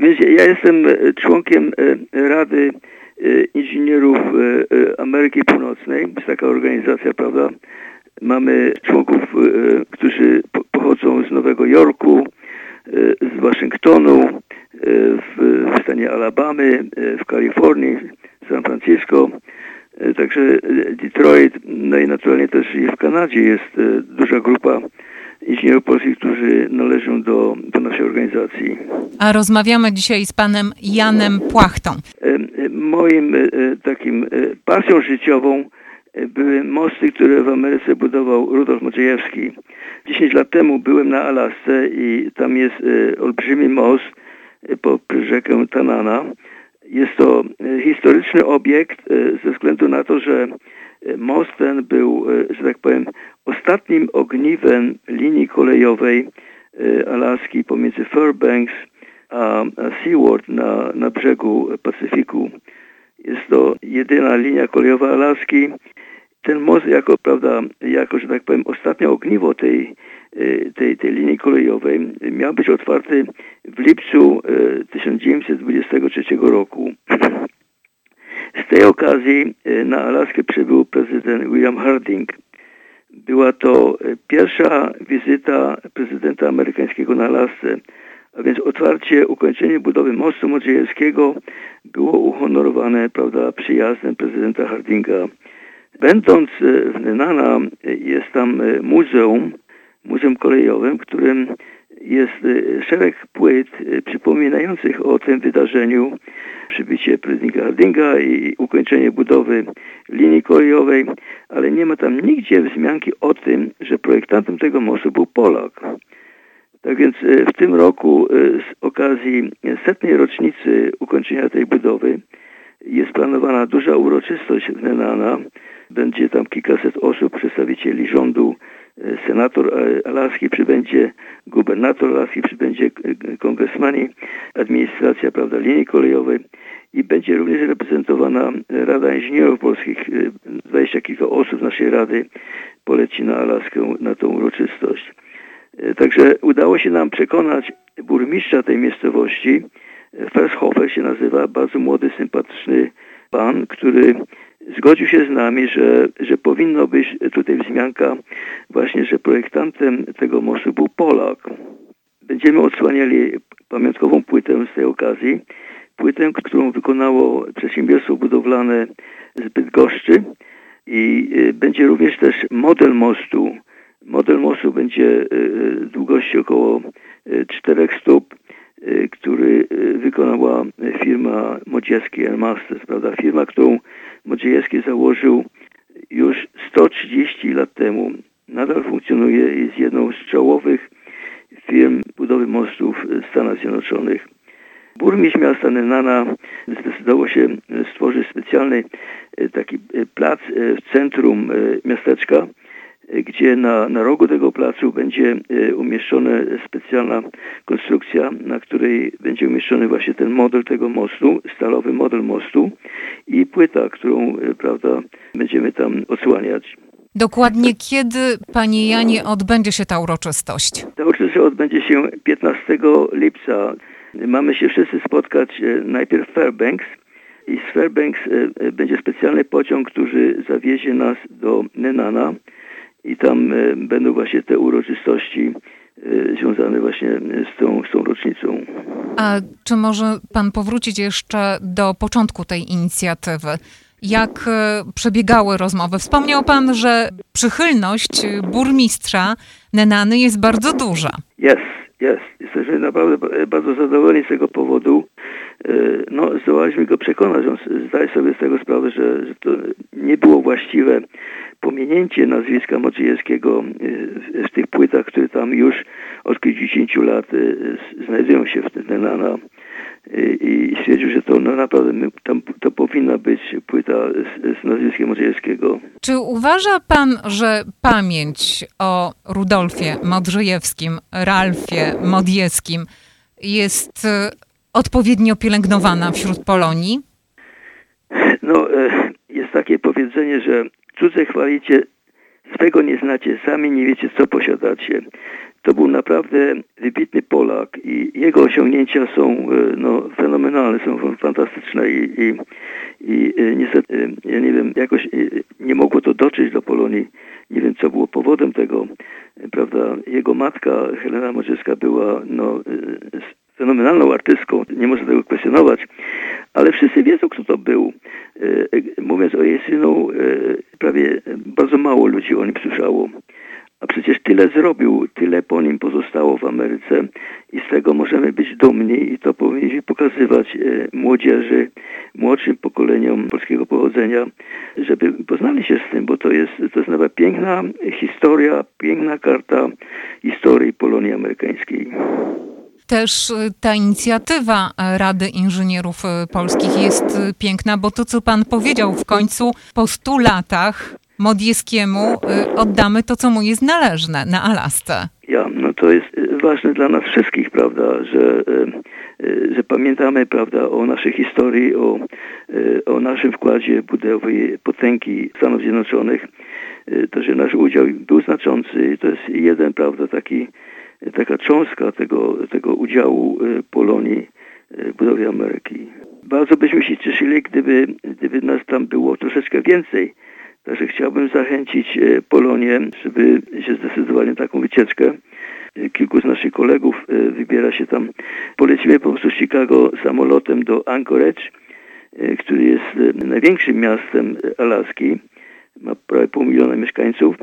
Więc ja jestem członkiem Rady Inżynierów Ameryki Północnej. Jest taka organizacja, prawda? Mamy członków, którzy pochodzą z Nowego Jorku, z Waszyngtonu, w stanie Alabamy, w Kalifornii, San Francisco, także Detroit, no i naturalnie też i w Kanadzie jest duża grupa inżynierów polskich, którzy należą do, do naszej organizacji. A rozmawiamy dzisiaj z panem Janem Płachtą. Moim takim pasją życiową były mosty, które w Ameryce budował Rudolf Modziejewski. 10 lat temu byłem na Alasce i tam jest olbrzymi most po rzekę Tanana. Jest to historyczny obiekt ze względu na to, że most ten był, że tak powiem, ostatnim ogniwem linii kolejowej Alaski pomiędzy Fairbanks a Seward na, na brzegu Pacyfiku. Jest to jedyna linia kolejowa Alaski. Ten most jako, prawda, jako, że tak powiem, ostatnie ogniwo tej, tej, tej linii kolejowej miał być otwarty w lipcu 1923 roku. Z tej okazji na Alaskę przybył prezydent William Harding. Była to pierwsza wizyta prezydenta amerykańskiego na Alasce, a więc otwarcie, ukończenie budowy mostu Modziejewskiego było uhonorowane prawda, przyjazdem prezydenta Hardinga. Będąc w Nenana jest tam muzeum, muzeum kolejowym, w którym jest szereg płyt przypominających o tym wydarzeniu, przybycie prezydenta Hardinga i ukończenie budowy linii kolejowej, ale nie ma tam nigdzie wzmianki o tym, że projektantem tego mostu był Polak. Tak więc w tym roku z okazji setnej rocznicy ukończenia tej budowy jest planowana duża uroczystość w Nenana. Będzie tam kilkaset osób, przedstawicieli rządu, senator Alaski przybędzie, gubernator Alaski przybędzie, kongresmani, administracja prawda, linii kolejowej i będzie również reprezentowana Rada Inżynierów Polskich. Dwadzieścia kilka osób z naszej Rady poleci na Alaskę na tą uroczystość. Także udało się nam przekonać burmistrza tej miejscowości, Fershofer się nazywa, bardzo młody, sympatyczny pan, który zgodził się z nami, że, że powinno być tutaj wzmianka właśnie, że projektantem tego mostu był Polak. Będziemy odsłaniali pamiątkową płytę z tej okazji. Płytę, którą wykonało przedsiębiorstwo budowlane z Bydgoszczy i będzie również też model mostu. Model mostu będzie długości około 4 stóp który wykonała firma Modziejewski Masters, prawda? Firma, którą Modziejewski założył już 130 lat temu. Nadal funkcjonuje i jest jedną z czołowych firm budowy mostów w Stanach Zjednoczonych. Burmistrz miasta Nenana zdecydował się stworzyć specjalny taki plac w centrum miasteczka, gdzie na, na rogu tego placu będzie umieszczona specjalna konstrukcja, na której będzie umieszczony właśnie ten model tego mostu, stalowy model mostu i płyta, którą prawda, będziemy tam odsłaniać. Dokładnie kiedy, panie Janie, odbędzie się ta uroczystość? Ta uroczystość odbędzie się 15 lipca. Mamy się wszyscy spotkać najpierw w Fairbanks, i z Fairbanks będzie specjalny pociąg, który zawiezie nas do Nenana i tam będą właśnie te uroczystości związane właśnie z tą, z tą rocznicą. A czy może pan powrócić jeszcze do początku tej inicjatywy? Jak przebiegały rozmowy? Wspomniał pan, że przychylność burmistrza Nenany jest bardzo duża. Jest, jest. Jesteśmy naprawdę bardzo zadowoleni z tego powodu. No, zdołaliśmy go przekonać. On zdaje sobie z tego sprawę, że, że to nie było właściwe pominięcie nazwiska Moczyjewskiego w tych płytach, które tam już od kilkudziesięciu lat znajdują się w Nenana i stwierdził, że to no naprawdę tam, to powinna być płyta z, z nazwiskiem Modrzejewskiego. Czy uważa pan, że pamięć o Rudolfie Modrzejewskim, Ralfie Modjeskim jest odpowiednio pielęgnowana wśród Polonii? No, jest takie powiedzenie, że cudze chwalicie, swego nie znacie, sami nie wiecie, co posiadacie. To był naprawdę wybitny Polak i jego osiągnięcia są no, fenomenalne, są fantastyczne i, i, i niestety, ja nie wiem, jakoś nie mogło to dotrzeć do Polonii. Nie wiem, co było powodem tego, prawda. Jego matka, Helena Modrzewska, była no, fenomenalną artystką, nie można tego kwestionować, ale wszyscy wiedzą, kto to był. E, mówiąc o jej synu, e, prawie bardzo mało ludzi o nim słyszało. A przecież tyle zrobił, tyle po nim pozostało w Ameryce i z tego możemy być dumni i to powinniśmy pokazywać e, młodzieży, młodszym pokoleniom polskiego pochodzenia, żeby poznali się z tym, bo to jest, to jest nawet piękna historia, piękna karta historii Polonii Amerykańskiej. Też y, ta inicjatywa Rady Inżynierów Polskich jest piękna, bo to, co pan powiedział w końcu, po stu latach Modieskiemu oddamy to, co mu jest należne na Alasce. Ja, no to jest ważne dla nas wszystkich, prawda, że, że pamiętamy, prawda, o naszej historii, o, o naszym wkładzie budowy potęgi Stanów Zjednoczonych. To, że nasz udział był znaczący, to jest jeden, prawda, taki taka cząstka tego, tego udziału Polonii w budowie Ameryki. Bardzo byśmy się cieszyli, gdyby, gdyby nas tam było troszeczkę więcej. Także chciałbym zachęcić e, Polonię, żeby się zdecydowali na taką wycieczkę. E, kilku z naszych kolegów wybiera się tam. Polecimy po prostu z Chicago samolotem do Anchorage, który jest największym miastem Alaski ma prawie pół miliona mieszkańców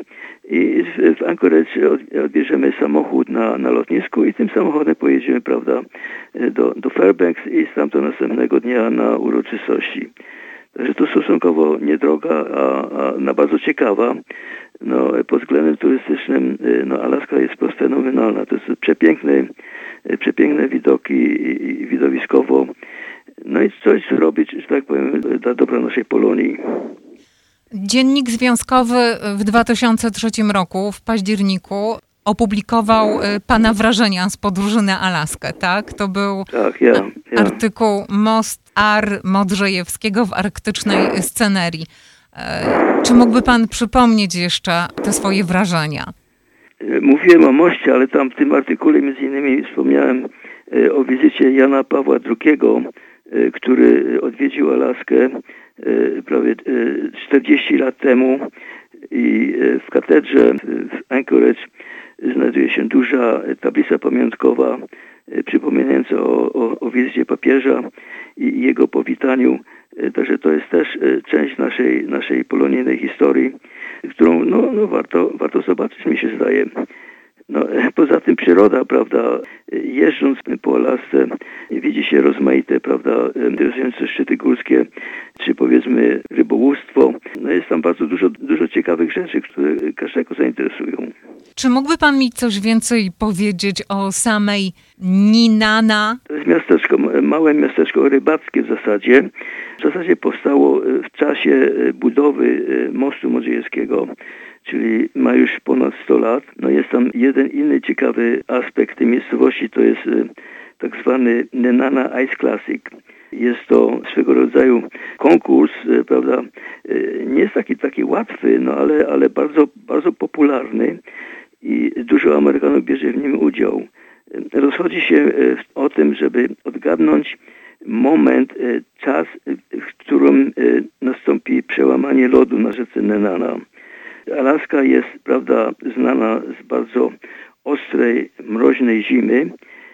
i w Anchorage odbierzemy samochód na, na lotnisku i tym samochodem pojedziemy, prawda, do, do Fairbanks i stamtąd następnego dnia na uroczystości. Także to stosunkowo niedroga, a, a na bardzo ciekawa. No, pod względem turystycznym no, Alaska jest po fenomenalna. To jest przepiękne, przepiękne widoki widowiskowo. No i coś robić, że tak powiem, dla dobra naszej Polonii. Dziennik Związkowy w 2003 roku, w październiku, opublikował y, pana wrażenia z podróży na Alaskę, tak? To był tak, ja, ja. artykuł Most Ar Modrzejewskiego w arktycznej scenerii. E, czy mógłby pan przypomnieć jeszcze te swoje wrażenia? Mówiłem o moście, ale tam w tym artykule między innymi wspomniałem e, o wizycie Jana Pawła II, e, który odwiedził Alaskę E, prawie 40 e, lat temu i e, w katedrze w Anchorage znajduje się duża tablica pamiątkowa przypominająca o, o, o wizycie papieża i jego powitaniu. Także to jest też część naszej, naszej polonijnej historii, którą no, no warto, warto zobaczyć, mi się zdaje. Poza tym przyroda, prawda, jeżdżąc po Alasce widzi się rozmaite, prawda, interesujące szczyty górskie, czy powiedzmy rybołówstwo. No jest tam bardzo dużo, dużo ciekawych rzeczy, które każdego zainteresują. Czy mógłby pan mi coś więcej powiedzieć o samej Ninana? To jest miasteczko, małe miasteczko rybackie w zasadzie. W zasadzie powstało w czasie budowy mostu Modrzejewskiego czyli ma już ponad 100 lat. No jest tam jeden inny ciekawy aspekt tej miejscowości, to jest e, tak zwany Nenana Ice Classic. Jest to swego rodzaju konkurs, e, prawda, e, nie jest taki, taki łatwy, no ale, ale bardzo, bardzo popularny i dużo Amerykanów bierze w nim udział. Rozchodzi się o tym, żeby odgadnąć moment, czas, w którym nastąpi przełamanie lodu na rzece Nenana. Alaska jest, prawda, znana z bardzo ostrej, mroźnej zimy.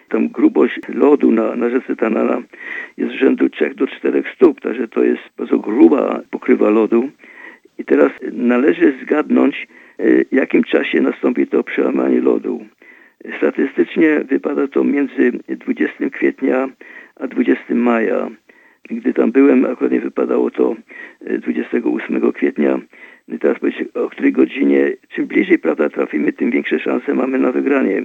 Tam grubość lodu na, na rzece Tanana jest rzędu 3 do 4 stóp, także to jest bardzo gruba pokrywa lodu. I teraz należy zgadnąć, e, w jakim czasie nastąpi to przełamanie lodu. Statystycznie wypada to między 20 kwietnia a 20 maja. Gdy tam byłem, akurat nie wypadało to 28 e, kwietnia. I teraz powiedzcie, o której godzinie, czym bliżej prawda trafimy, tym większe szanse mamy na wygranie.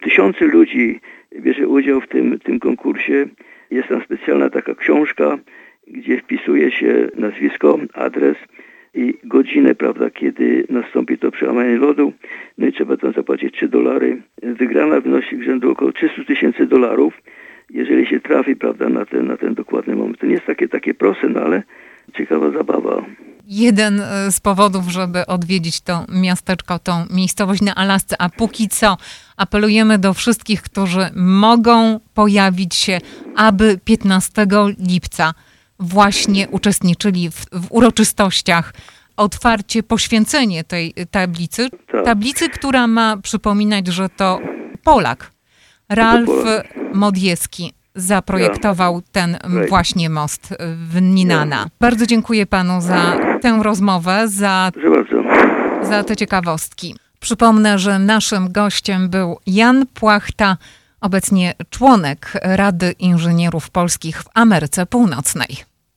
Tysiące ludzi bierze udział w tym, tym konkursie. Jest tam specjalna taka książka, gdzie wpisuje się nazwisko, adres i godzinę, prawda, kiedy nastąpi to przełamanie lodu. No i trzeba tam zapłacić 3 dolary. Wygrana wynosi rzędu około 300 tysięcy dolarów jeżeli się trafi, prawda, na ten, na ten dokładny moment. To nie jest takie, takie proste, no ale ciekawa zabawa. jeden e, z powodów, żeby odwiedzić to miasteczko, tą miejscowość na Alasce, a póki co apelujemy do wszystkich, którzy mogą pojawić się, aby 15 lipca właśnie uczestniczyli w, w uroczystościach otwarcie, poświęcenie tej tablicy. Tak. Tablicy, która ma przypominać, że to Polak, Ralf Modieski zaprojektował ten właśnie most w Ninana. Bardzo dziękuję panu za tę rozmowę, za, za te ciekawostki. Przypomnę, że naszym gościem był Jan Płachta, obecnie członek Rady Inżynierów Polskich w Ameryce Północnej.